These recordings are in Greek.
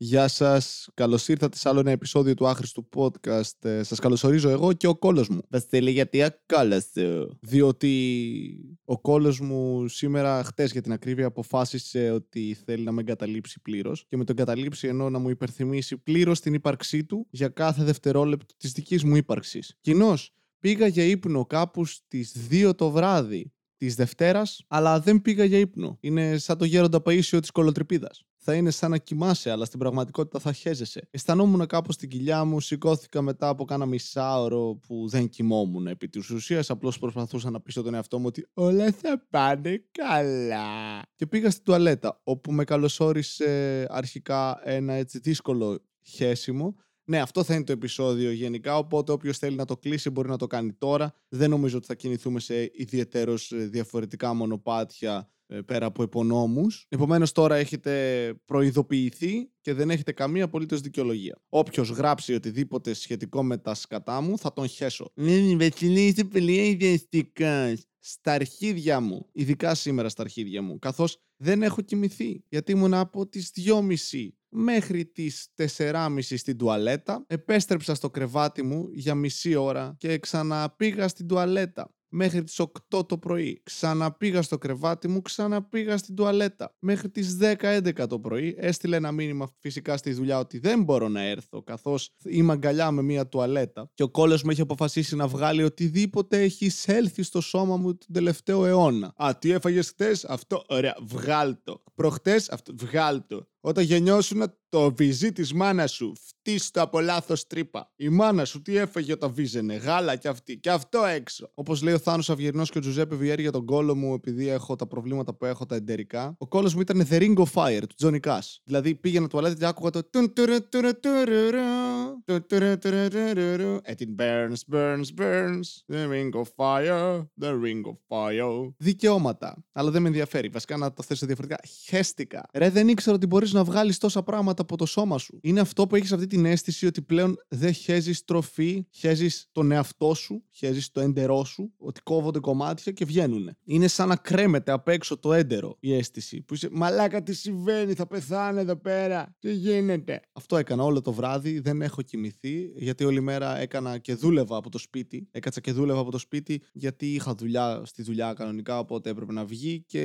Γεια σας. Καλώς ήρθατε σε άλλο ένα επεισόδιο του άχρηστου podcast. Ε, σας καλωσορίζω εγώ και ο κόλος μου. Βασίλη, γιατί ακόλασε. Διότι ο κόλος μου σήμερα, χτες για την ακρίβεια, αποφάσισε ότι θέλει να με εγκαταλείψει πλήρως. Και με το εγκαταλείψει ενώ να μου υπερθυμίσει πλήρως την ύπαρξή του για κάθε δευτερόλεπτο της δικής μου ύπαρξης. Κοινώς, πήγα για ύπνο κάπου στις 2 το βράδυ της Δευτέρας, αλλά δεν πήγα για ύπνο. Είναι σαν το γέροντα Παίσιο της κολοτρυπίδα. Θα είναι σαν να κοιμάσαι, αλλά στην πραγματικότητα θα χέζεσαι. Αισθανόμουν κάπως στην κοιλιά μου, σηκώθηκα μετά από κάνα μισάωρο που δεν κοιμόμουν επί της ουσίας. Απλώς προσπαθούσα να πείσω τον εαυτό μου ότι όλα θα πάνε καλά. Και πήγα στην τουαλέτα, όπου με καλωσόρισε αρχικά ένα έτσι δύσκολο χέσιμο ναι, αυτό θα είναι το επεισόδιο γενικά. Οπότε όποιος θέλει να το κλείσει μπορεί να το κάνει τώρα. Δεν νομίζω ότι θα κινηθούμε σε ιδιαίτερως ε, διαφορετικά μονοπάτια ε, πέρα από υπονόμου. Επομένως, τώρα έχετε προειδοποιηθεί και δεν έχετε καμία απολύτως δικαιολογία. Όποιος γράψει οτιδήποτε σχετικό με τα σκατά μου, θα τον χέσω. Ναι, Βασιλή, είσαι πολύ Στα αρχίδια μου, ειδικά σήμερα στα αρχίδια μου, καθώς δεν έχω κοιμηθεί. Γιατί ήμουν από τις 2.30 μέχρι τις 4.30 στην τουαλέτα. Επέστρεψα στο κρεβάτι μου για μισή ώρα και ξαναπήγα στην τουαλέτα μέχρι τις 8 το πρωί. Ξαναπήγα στο κρεβάτι μου, ξαναπήγα στην τουαλέτα. Μέχρι τις 10-11 το πρωί έστειλε ένα μήνυμα φυσικά στη δουλειά ότι δεν μπορώ να έρθω καθώς είμαι αγκαλιά με μια τουαλέτα και ο κόλλος μου έχει αποφασίσει να βγάλει οτιδήποτε έχει εισέλθει στο σώμα μου τον τελευταίο αιώνα. Α, τι έφαγες χτες, αυτό, ωραία, βγάλτο. Προχτές, αυτό, βγάλτο. Όταν γεννιώσουν το βυζί της μάνας σου, φτύστο από λάθος τρύπα. Η μάνα σου τι έφαγε όταν βίζαινε, γάλα κι αυτή, και αυτό έξω. Όπως λέει ο Θάνος Αυγερνό και ο Τζουζέπε Βιέρη για τον κόλο μου, επειδή έχω τα προβλήματα που έχω τα εντερικά. Ο κόλος μου ήταν The Ring of Fire του Τζόνι Κάς. Δηλαδή πήγαινα τουαλέτα και άκουγα το. It burns, burns, burns. The ring of fire, the ring of fire. Δικαιώματα. Αλλά δεν με ενδιαφέρει. Βασικά να το θέσω διαφορετικά. Χέστηκα. Ρε, δεν ήξερα ότι μπορείς να βγάλεις τόσα πράγματα από το σώμα σου. Είναι αυτό που έχεις αυτή την αίσθηση ότι πλέον δεν χέζεις τροφή, χέζεις τον εαυτό σου, χέζεις το έντερό σου, ότι κόβονται κομμάτια και βγαίνουν. Είναι σαν να κρέμεται απ' έξω το έντερο η αίσθηση. Που είσαι, Μαλάκα, τι συμβαίνει, θα πεθάνω εδώ πέρα. Τι γίνεται. Αυτό έκανα όλο το βράδυ, δεν έχω κοιμηθεί, γιατί όλη μέρα έκανα και δούλευα από το σπίτι. Έκατσα και δούλευα από το σπίτι, γιατί είχα δουλειά στη δουλειά κανονικά, οπότε έπρεπε να βγει και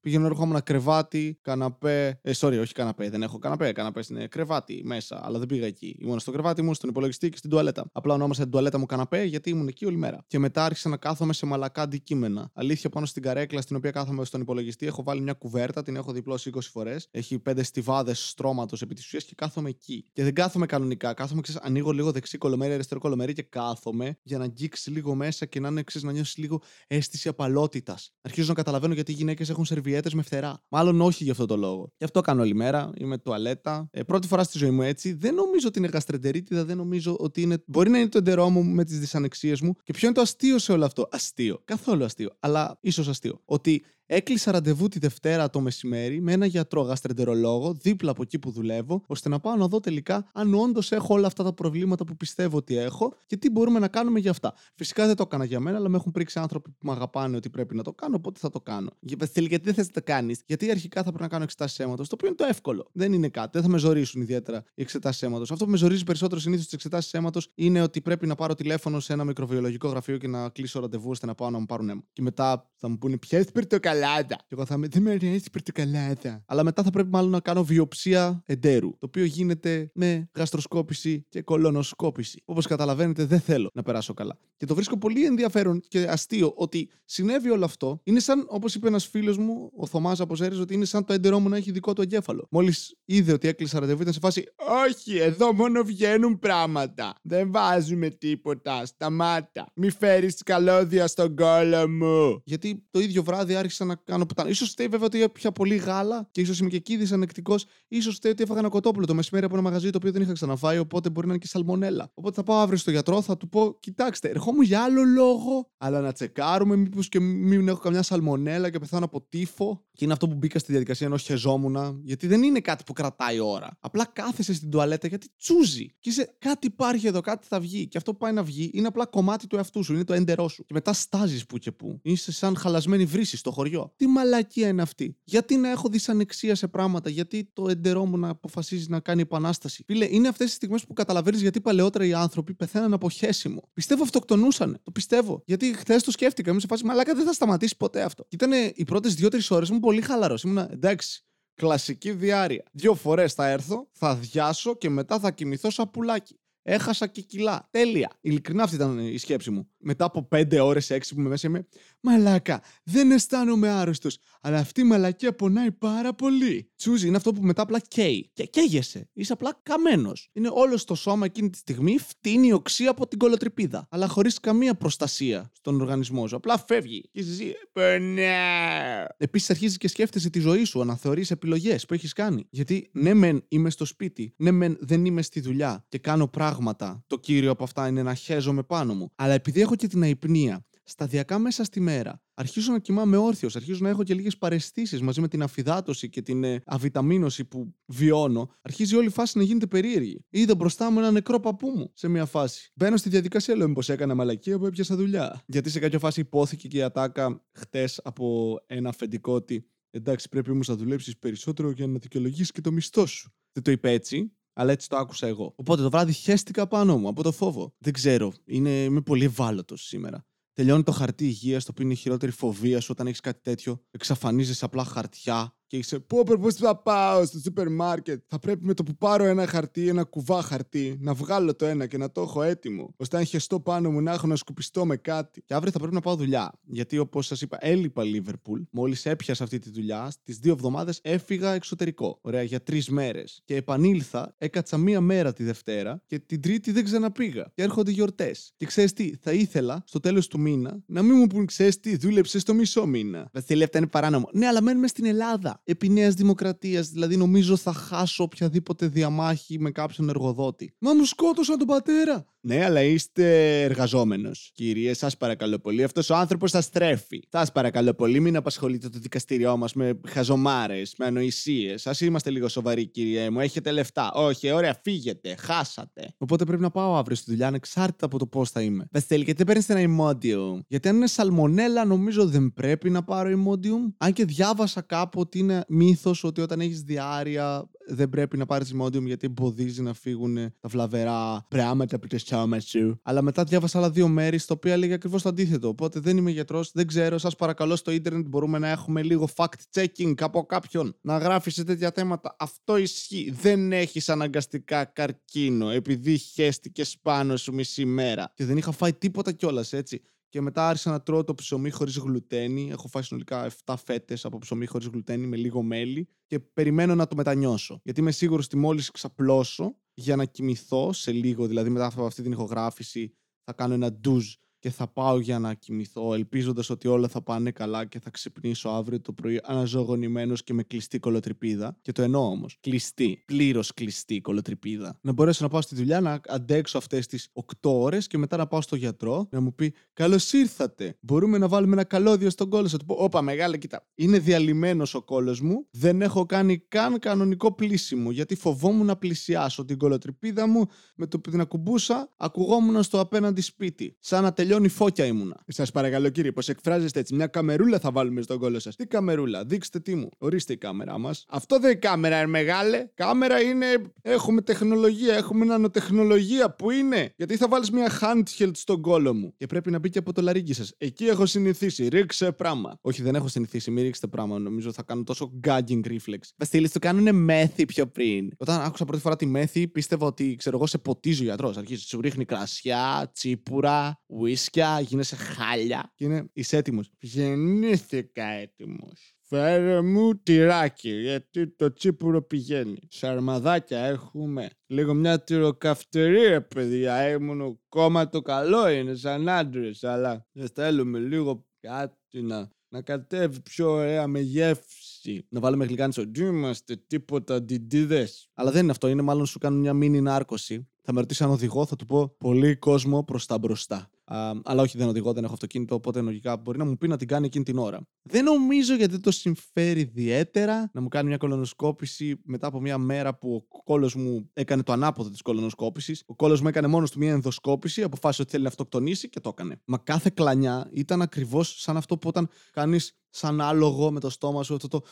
πήγαινε ερχόμουν κρεβάτι, καναπέ. Ε, sorry, όχι καναπέ, δεν έχω καναπέ. Καναπέ είναι κρεβάτι μέσα, αλλά δεν πήγα εκεί. Ήμουν στο κρεβάτι μου, στον υπολογιστή και στην τουαλέτα. Απλά ονόμασα την τουαλέτα μου καναπέ γιατί ήμουν εκεί όλη μέρα. Και μετά άρχισα να κάθομαι σε μαλακά αντικείμενα. Αλήθεια, πάνω στην καρέκλα στην οποία κάθομαι στον υπολογιστή έχω βάλει μια κουβέρτα, την έχω διπλώσει 20 φορές. Έχει πέντε στιβάδες στρώματος επί της ουσίας και κάθομαι εκεί. Και δεν κάθομαι κανονικά. Κάθομαι, ξέρεις, ανοίγω λίγο δεξί κολομέρι, αριστερό κολομέρι και κάθομαι για να αγγίξει λίγο μέσα και να είναι, ξέρεις, να νιώσεις λίγο αίσθηση απαλότητας. Αρχίζω να καταλαβαίνω γιατί οι γυναίκες έχουν σερβιέτες με φτερά. Μάλλον όχι για αυτό το λόγο. Γι' αυτό κάνω όλη μέρα. Είμαι τουαλέτα. Ε, πρώτη φορά στη ζωή μου έτσι. Δεν νομίζω ότι είναι γαστρεντερίτιδα, δεν νομίζω ότι είναι. Μπορεί να είναι το εντερό μου με τις δυσανεξίες μου. Και ποιο είναι το αστείο σε όλο αυτό; Αστείο. Καθόλου αστείο. Αλλά ίσως αστείο. Ότι Έκλεισα ραντεβού τη Δευτέρα το μεσημέρι με ένα γιατρό γαστρεντερολόγο δίπλα από εκεί που δουλεύω, ώστε να πάω να δω τελικά αν όντως έχω όλα αυτά τα προβλήματα που πιστεύω ότι έχω και τι μπορούμε να κάνουμε για αυτά. Φυσικά δεν το έκανα για μένα, αλλά με έχουν πρίξει άνθρωποι που με αγαπάνε ότι πρέπει να το κάνω, οπότε θα το κάνω. Βασίλη, γιατί δεν θες να το κάνεις, Γιατί αρχικά θα πρέπει να κάνω εξετάσεις αίματος, το οποίο είναι το εύκολο. Δεν είναι κάτι, δεν θα με ζωρίσουν ιδιαίτερα οι εξετάσεις αίματος. Αυτό που με ζορίζει περισσότερο συνήθως στις εξετάσεις αίματος είναι ότι πρέπει να πάρω τηλέφωνο σε ένα μικροβιολογικό γραφείο και να κλείσω ραντεβού ώστε να πάω να μου πάρουν αίμα. Και μετά θα μου πούνε ποιε πορτοκαλάδα. Και εγώ θα είμαι, δεν με αρέσει πορτοκαλάδα. Αλλά μετά θα πρέπει μάλλον να κάνω βιοψία εντέρου. Το οποίο γίνεται με γαστροσκόπηση και κολονοσκόπηση. Όπως καταλαβαίνετε, δεν θέλω να περάσω καλά. Και το βρίσκω πολύ ενδιαφέρον και αστείο ότι συνέβη όλο αυτό. Είναι σαν, όπως είπε ένας φίλος μου, ο Θωμάς από Ζέρι, ότι είναι σαν το έντερό μου να έχει δικό του εγκέφαλο. Μόλις είδε ότι έκλεισα ραντεβού, ήταν σε φάση, Όχι, εδώ μόνο βγαίνουν πράγματα. Δεν βάζουμε τίποτα. Σταμάτα. Μη φέρεις καλώδια στον κόλο μου. Γιατί το ίδιο βράδυ άρχισα να κάνω πουτάνα. σω φταίει βέβαια ότι έπια πολύ γάλα και ίσως είμαι και εκεί δυσανεκτικό. σω φταίει ότι έφαγα ένα κοτόπουλο το μεσημέρι από ένα μαγαζί το οποίο δεν είχα ξαναφάει, οπότε μπορεί να είναι και σαλμονέλα. Οπότε θα πάω αύριο στο γιατρό, θα του πω: Κοιτάξτε, ερχόμουν για άλλο λόγο, αλλά να τσεκάρουμε μήπως και μην έχω καμιά σαλμονέλα και πεθάνω από τύφο. Και είναι αυτό που μπήκα στη διαδικασία ενό χεζόμουνα, γιατί δεν είναι κάτι που κρατάει ώρα. Απλά κάθεσαι στην τουαλέτα γιατί τσούζει. Και είσαι κάτι υπάρχει εδώ, κάτι θα βγει. Και αυτό που πάει να βγει είναι απλά κομμάτι του εαυτού σου, είναι το έντερό σου. Και μετά στάζεις που και που. Είσαι σαν χαλασμένη βρύση στο χωριό χωριό. Τι μαλακία είναι αυτή; Γιατί να έχω δυσανεξία σε πράγματα, γιατί το εντερό μου να αποφασίζει να κάνει επανάσταση; Φίλε, είναι αυτές τι στιγμές που καταλαβαίνεις γιατί παλαιότερα οι άνθρωποι πεθαίναν από χέσιμο. Πιστεύω αυτοκτονούσαν. Το πιστεύω. Γιατί χθες το σκέφτηκα. Είμαι σε φάση μαλάκα δεν θα σταματήσει ποτέ αυτό. Ήταν οι πρώτες δύο-τρεις ώρες μου πολύ χαλαρός. Ήμουν εντάξει. Κλασική διάρκεια. Δύο φορές θα έρθω, θα διάσω και μετά θα κοιμηθώ σαν πουλάκι. Έχασα και κιλά. Τέλεια. Ειλικρινά αυτή ήταν η σκέψη μου. Μετά από 5 ώρες, 6 που είμαι μέσα, είμαι Μαλάκα. Δεν αισθάνομαι άρρωστος. Αλλά αυτή η μαλακία πονάει πάρα πολύ. Τσούζι είναι αυτό που μετά απλά καίει. Και καίγεσαι. Είσαι απλά καμένος. Είναι όλο το σώμα εκείνη τη στιγμή φτύνει οξύ από την κολοτρυπίδα. Αλλά χωρίς καμία προστασία στον οργανισμό σου. Απλά φεύγει. Και ζει. Επίσης αρχίζει και σκέφτεσαι τη ζωή σου, αναθεωρείς επιλογές που έχεις κάνει. Γιατί ναι, μεν είμαι στο σπίτι. Ναι, μεν δεν είμαι στη δουλειά και κάνω πράγματα. Το κύριο από αυτά είναι να χέζομαι πάνω μου. Αλλά επειδή έχω και την αϊπνία σταδιακά μέσα στη μέρα αρχίζω να κοιμάμαι όρθιος, αρχίζω να έχω και λίγες παρεστήσεις μαζί με την αφυδάτωση και την ε, αβιταμίνωση που βιώνω. Αρχίζει όλη η φάση να γίνεται περίεργη. Είδα μπροστά μου ένα νεκρό παππού μου σε μια φάση. Μπαίνω στη διαδικασία, λέω μήπως έκανα μαλακία που έπιασα δουλειά. Γιατί σε κάποια φάση υπόθηκε και η ατάκα χτες από ένα αφεντικό ότι εντάξει, πρέπει όμως να δουλέψεις περισσότερο για να δικαιολογήσει και το μισθό σου. Δεν το είπε έτσι, αλλά έτσι το άκουσα εγώ. Οπότε το βράδυ χέστηκα πάνω μου από το φόβο. Δεν ξέρω. Είναι, είμαι πολύ ευάλωτος σήμερα. Τελειώνει το χαρτί υγείας, το οποίο είναι η χειρότερη φοβία σου όταν έχεις κάτι τέτοιο. Εξαφανίζεσαι απλά χαρτιά και είσαι Πόπερ, πώς θα πάω στο σούπερ μάρκετ. Θα πρέπει με το που πάρω ένα χαρτί, ένα κουβά χαρτί, να βγάλω το ένα και να το έχω έτοιμο. ώστε αν χεστώ πάνω μου να έχω να σκουπιστώ με κάτι. Και αύριο θα πρέπει να πάω δουλειά. Γιατί όπως σας είπα, έλειπα Λίβερπουλ. Μόλις έπιασα αυτή τη δουλειά, στις δύο εβδομάδες έφυγα εξωτερικό. Ωραία, για τρεις μέρες. Και επανήλθα, έκατσα μία μέρα τη Δευτέρα και την Τρίτη δεν ξαναπήγα. Και έρχονται γιορτές. Και ξέρεις τι, θα ήθελα στο τέλος του μήνα να μην μου πούν, ξέρεις τι, δούλεψες στο μισό μήνα. Βασίλη, αυτά είναι παράνομο. Ναι, αλλά μένουμε στην Ελλάδα επί Νέας Δημοκρατίας. Δηλαδή, νομίζω θα χάσω οποιαδήποτε διαμάχη με κάποιον εργοδότη. Μα μου σκότωσαν τον πατέρα. Ναι, αλλά είστε εργαζόμενος. Κύριε, σας παρακαλώ πολύ. Αυτός ο άνθρωπος θα στρέφει. Σας παρακαλώ πολύ, μην απασχολείτε το δικαστήριό μας με χαζομάρες, με ανοησίες. Α είμαστε λίγο σοβαροί, κύριε μου. Έχετε λεφτά. Όχι, ωραία, φύγετε. Χάσατε. Οπότε πρέπει να πάω αύριο στη δουλειά, ανεξάρτητα από το πώς θα είμαι. Βασίλη, γιατί δεν παίρνεις ένα ημόντιου. Γιατί αν είναι σαλμονέλα, νομίζω δεν πρέπει να πάρω ημόντιου. Αν και διάβασα κάπου ότι είναι μύθος ότι όταν έχεις διάρκεια δεν πρέπει να πάρεις ημόντιου γιατί εμποδίζει να φύγουν τα βλαβερά πράγματα από το στόμα σου. Αλλά μετά διάβασα άλλα δύο μέρη στα οποία λέγει ακριβώς το αντίθετο. Οπότε δεν είμαι γιατρός, δεν ξέρω. Σας παρακαλώ στο ίντερνετ μπορούμε να έχουμε λίγο fact-checking από κάποιον να γράφει σε τέτοια θέματα. Αυτό ισχύει. Δεν έχεις αναγκαστικά καρκίνο επειδή χέστηκες πάνω σου μισή μέρα. Και δεν είχα φάει τίποτα κιόλας έτσι. Και μετά άρχισα να τρώω το ψωμί χωρίς γλουτένι. Έχω φάει συνολικά 7 φέτες από ψωμί χωρίς γλουτένι με λίγο μέλι. Και περιμένω να το μετανιώσω. Γιατί είμαι σίγουρος ότι μόλις ξαπλώσω για να κοιμηθώ σε λίγο, δηλαδή μετά από αυτή την ηχογράφηση, θα κάνω ένα ντουζ και θα πάω για να κοιμηθώ, ελπίζοντας ότι όλα θα πάνε καλά και θα ξυπνήσω αύριο το πρωί αναζωογονημένος και με κλειστή κολοτρυπίδα. Και το εννοώ όμως. Κλειστή, πλήρως κλειστή κολοτρυπίδα. Να μπορέσω να πάω στη δουλειά, να αντέξω αυτές τις 8 ώρες και μετά να πάω στο γιατρό να μου πει Καλώς ήρθατε. Μπορούμε να βάλουμε ένα καλώδιο στον κόλο. Θα του πω: Όπα, μεγάλα, κοίτα. Είναι διαλυμένος ο κόλος μου. Δεν έχω κάνει καν κανονικό πλήσιμο γιατί φοβόμουν να πλησιάσω την κολοτρυπίδα μου με το που την ακουμπούσα, ακουγόμουν στο απέναντι σπίτι. Σαν να τελειώσει τελειώνει φώκια ήμουνα. Σας παρακαλώ κύριε, πώ εκφράζεστε έτσι. Μια καμερούλα θα βάλουμε στον κόλλο σας. Τι καμερούλα, δείξτε τι μου. Ορίστε η κάμερά μας. Αυτό δεν είναι κάμερα, είναι μεγάλε. Κάμερα είναι. Έχουμε τεχνολογία, έχουμε νανοτεχνολογία. Πού είναι; Γιατί θα βάλεις μια handheld στον κόλλο μου. Και πρέπει να μπει και από το λαρίγκι σας. Εκεί έχω συνηθίσει. Ρίξε πράγμα. Όχι, δεν έχω συνηθίσει. Μην ρίξετε πράγμα. Νομίζω θα κάνω τόσο gagging reflex. Βασίλη, το κάνουν μέθη πιο πριν. Όταν άκουσα πρώτη φορά τη μέθη, πίστευα ότι ξέρω εγώ σε ποτίζει ο γιατρός. Αρχίζει, σου ρίχνει κρασιά, τσίπουρα, whisky βρισκιά, γίνεσαι χάλια και είναι είσαι έτοιμος. Γεννήθηκα έτοιμος. Φέρε μου τυράκι, γιατί το τσίπουρο πηγαίνει. Σαρμαδάκια έχουμε. Λίγο μια τυροκαυτερία, παιδιά. Ήμουν κόμμα το καλό είναι, σαν άντρες, αλλά δεν θέλουμε λίγο κάτι να, να κατέβει πιο ωραία με γεύση. Να βάλουμε γλυκάνισο. Τι είμαστε, τίποτα αντιντίδες. Αλλά δεν είναι αυτό, είναι μάλλον σου κάνουν μια μίνι νάρκωση. Θα με ρωτήσει αν οδηγώ, θα του πω πολύ κόσμο προς τα μπροστά. Α, αλλά όχι, δεν οδηγώ, δεν έχω αυτοκίνητο, οπότε λογικά μπορεί να μου πει να την κάνει εκείνη την ώρα. Δεν νομίζω γιατί το συμφέρει ιδιαίτερα να μου κάνει μια κολονοσκόπηση μετά από μια μέρα που ο κόλος μου έκανε το ανάποδο της κολονοσκόπησης. Ο κόλος μου έκανε μόνος του μια ενδοσκόπηση, αποφάσισε ότι θέλει να αυτοκτονήσει και το έκανε. Μα κάθε κλανιά ήταν ακριβώς σαν αυτό που όταν κάνεις σαν άλογο με το στόμα σου, αυτό το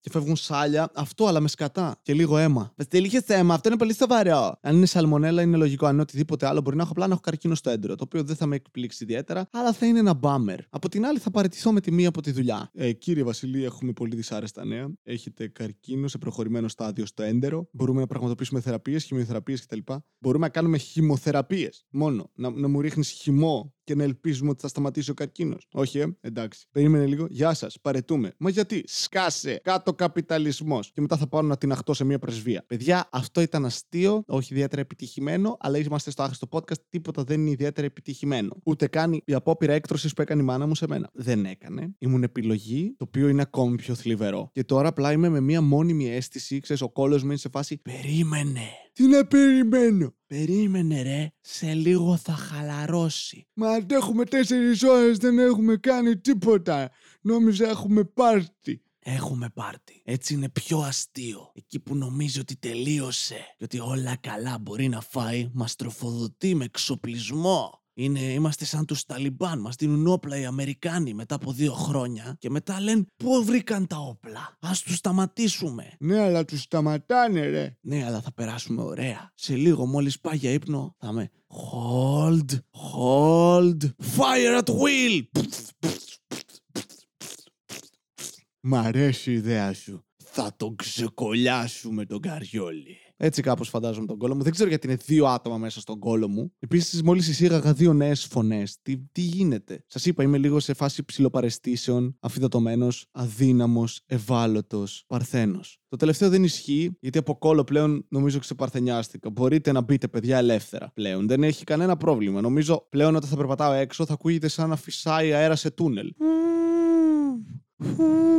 και φεύγουν σάλια. Αυτό, αλλά με σκατά. Και λίγο αίμα. Πεστήλ αίμα, αυτό είναι πολύ σοβαρό. Αν είναι σαλμονέλα, είναι λογικό. Αν είναι οτιδήποτε άλλο, μπορεί να έχω απλά να έχω καρκίνο στο έντρο. Το οποίο δεν θα με εκπλήξει ιδιαίτερα, αλλά θα είναι ένα μπάμερ. Από την άλλη, θα παραιτηθώ με τη μία από τη δουλειά. Ε, κύριε Βασιλή, έχουμε πολύ δυσάρεστα νέα. Έχετε καρκίνο σε προχωρημένο στάδιο στο έντερο. Μπορούμε να πραγματοποιήσουμε θεραπείες, χημειοθεραπείες κτλ. Μπορούμε να κάνουμε χημοθεραπείες. Μόνο. Να, να μου ρίχνεις χυμό και να ελπίζουμε ότι θα σταματήσει ο καρκίνος. Όχι, ε, εντάξει. Περίμενε λίγο. Γεια σας, παρετούμε. Μα γιατί, σκάσε, κάτω καπιταλισμός. Και μετά θα πάω να την αχτώ σε μια πρεσβεία. Παιδιά, αυτό ήταν αστείο, όχι ιδιαίτερα επιτυχημένο, αλλά είμαστε στο άχρηστο podcast. Τίποτα δεν είναι ιδιαίτερα επιτυχημένο. Ούτε καν η απόπειρα έκτρωσης που έκανε η μάνα μου σε μένα. Δεν έκανε. Ήμουν επιλογή, το οποίο είναι ακόμη πιο θλιβερό. Και τώρα απλά είμαι με μια μόνιμη αίσθηση, ξέρεις, ο κόλος μου είναι σε φάση. Περίμενε. Τι να περιμένω; Περίμενε ρε, σε λίγο θα χαλαρώσει. Μα αντέχουμε τέσσερις ώρες, δεν έχουμε κάνει τίποτα. Νόμιζα έχουμε πάρτι. Έχουμε πάρτι. Έτσι είναι πιο αστείο. Εκεί που νομίζει ότι τελείωσε και ότι όλα καλά μπορεί να φάει, μας τροφοδοτεί με εξοπλισμό. Είναι, είμαστε σαν τους Ταλιμπάν, μας δίνουν όπλα οι Αμερικάνοι μετά από δύο χρόνια και μετά λένε πού βρήκαν τα όπλα, ας τους σταματήσουμε. Ναι, αλλά τους σταματάνε ρε. Ναι, αλλά θα περάσουμε ωραία. Σε λίγο μόλις πάει για ύπνο θα με hold, hold, fire at will. Μ' αρέσει η ιδέα σου. Θα τον ξεκολλιάσουμε τον καριόλι. Έτσι κάπως φαντάζομαι τον κόλο μου. Δεν ξέρω γιατί είναι δύο άτομα μέσα στον κόλο μου. Επίσης, μόλις εισήγαγα δύο νέες φωνές. Τι, τι γίνεται; Σας είπα, είμαι λίγο σε φάση ψηλοπαρεστήσεων, αφιδατωμένος, αδύναμος, ευάλωτος, παρθένος. Το τελευταίο δεν ισχύει, γιατί από κόλο πλέον νομίζω ξεπαρθενιάστηκα. Μπορείτε να μπείτε, παιδιά, ελεύθερα πλέον. Δεν έχει κανένα πρόβλημα. Νομίζω πλέον όταν θα περπατάω έξω θα ακούγεται σαν να φυσάει αέρα σε τούνελ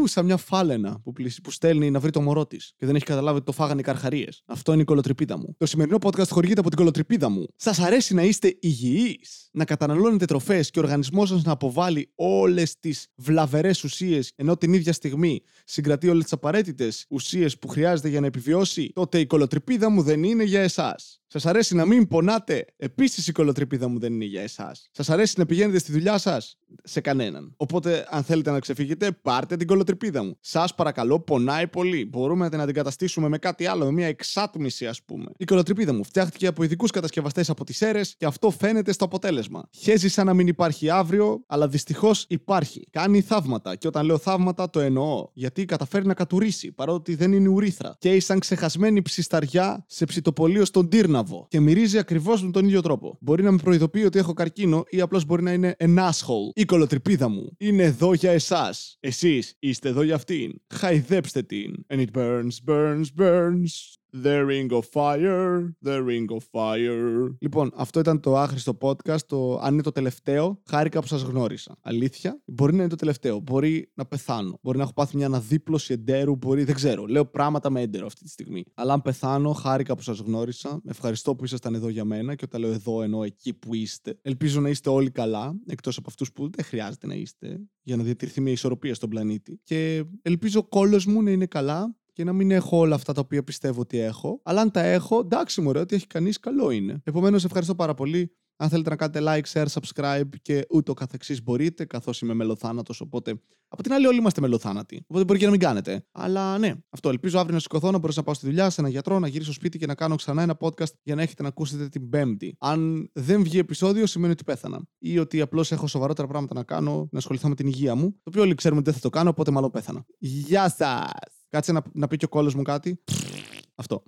σαν μια φάλαινα που, που στέλνει να βρει το μωρό της και δεν έχει καταλάβει ότι το φάγανε οι καρχαρίες. Αυτό είναι η κολοτρυπίδα μου. Το σημερινό podcast χορηγείται από την κολοτρυπίδα μου. Σας αρέσει να είστε υγιείς, να καταναλώνετε τροφές και ο οργανισμός σας να αποβάλει όλες τις βλαβερές ουσίες ενώ την ίδια στιγμή συγκρατεί όλες τις απαραίτητες ουσίες που χρειάζεται για να επιβιώσει, τότε η κολοτρυπίδα μου δεν είναι για εσάς. Σας αρέσει να μην πονάτε; Επίσης η κολοτρυπίδα μου δεν είναι για εσάς. Σας αρέσει να πηγαίνετε στη δουλειά σας; Σε κανέναν. Οπότε, αν θέλετε να ξεφύγετε, πάρτε την κολοτρυπίδα μου. Σας παρακαλώ, πονάει πολύ. Μπορούμε να την αντικαταστήσουμε με κάτι άλλο, με μια εξάτμιση, ας πούμε. Η κολοτρυπίδα μου φτιάχτηκε από ειδικούς κατασκευαστές από τις αίρες και αυτό φαίνεται στο αποτέλεσμα. Χέζει σαν να μην υπάρχει αύριο, αλλά δυστυχώς υπάρχει. Κάνει θαύματα. Και όταν λέω θαύματα, το εννοώ. Γιατί καταφέρει να κατουρίσει, παρότι δεν είναι ουρίθρα. Και σαν ξεχασμένη ψισταριά σε ψητοπολείο στον Τύρνα και μυρίζει ακριβώς με τον ίδιο τρόπο. Μπορεί να με προειδοποιεί ότι έχω καρκίνο ή απλώς μπορεί να είναι an asshole. Η κολοτρυπίδα μου είναι εδώ για εσάς. Εσείς είστε εδώ για αυτήν. Χαϊδέψτε την. And it burns, burns, burns. The Ring of Fire, The Ring of Fire. Λοιπόν, αυτό ήταν το άχρηστο podcast. Το, αν είναι το τελευταίο, χάρηκα που σας γνώρισα. Αλήθεια, μπορεί να είναι το τελευταίο. Μπορεί να πεθάνω. Μπορεί να έχω πάθει μια αναδίπλωση εντέρου. Μπορεί, δεν ξέρω. Λέω πράγματα με έντερο αυτή τη στιγμή. Αλλά αν πεθάνω, χάρηκα που σας γνώρισα. Ευχαριστώ που ήσασταν εδώ για μένα. Και όταν λέω εδώ, εννοώ εκεί που είστε. Ελπίζω να είστε όλοι καλά. Εκτός από αυτούς που δεν χρειάζεται να είστε. Για να διατηρηθεί μια ισορροπία στον πλανήτη. Και ελπίζω ο κόλος μου να είναι καλά και να μην έχω όλα αυτά τα οποία πιστεύω ότι έχω. Αλλά αν τα έχω, εντάξει μου, ότι έχει κανείς, καλό είναι. Επομένως, ευχαριστώ πάρα πολύ. Αν θέλετε να κάνετε like, share, subscribe και ούτω καθεξής μπορείτε, καθώς είμαι μελοθάνατος. Οπότε, από την άλλη, όλοι είμαστε μελοθάνατοι. Οπότε μπορεί και να μην κάνετε. Αλλά ναι, αυτό. Ελπίζω αύριο να σηκωθώ, να μπορέσω να πάω στη δουλειά, σε ένα γιατρό, να γυρίσω σπίτι και να κάνω ξανά ένα podcast για να έχετε να ακούσετε την Πέμπτη. Αν δεν βγει επεισόδιο, σημαίνει ότι πέθανα. Ή ότι απλώς έχω σοβαρότερα πράγματα να κάνω, να ασχοληθώ με την υγεία μου. Το οποίο όλοι ξέρουμε ότι δεν θα το κάνω, οπότε μάλλον πέθανα. Γεια σας! Κάτσε να, να πει και ο κόλλος μου κάτι. Αυτό.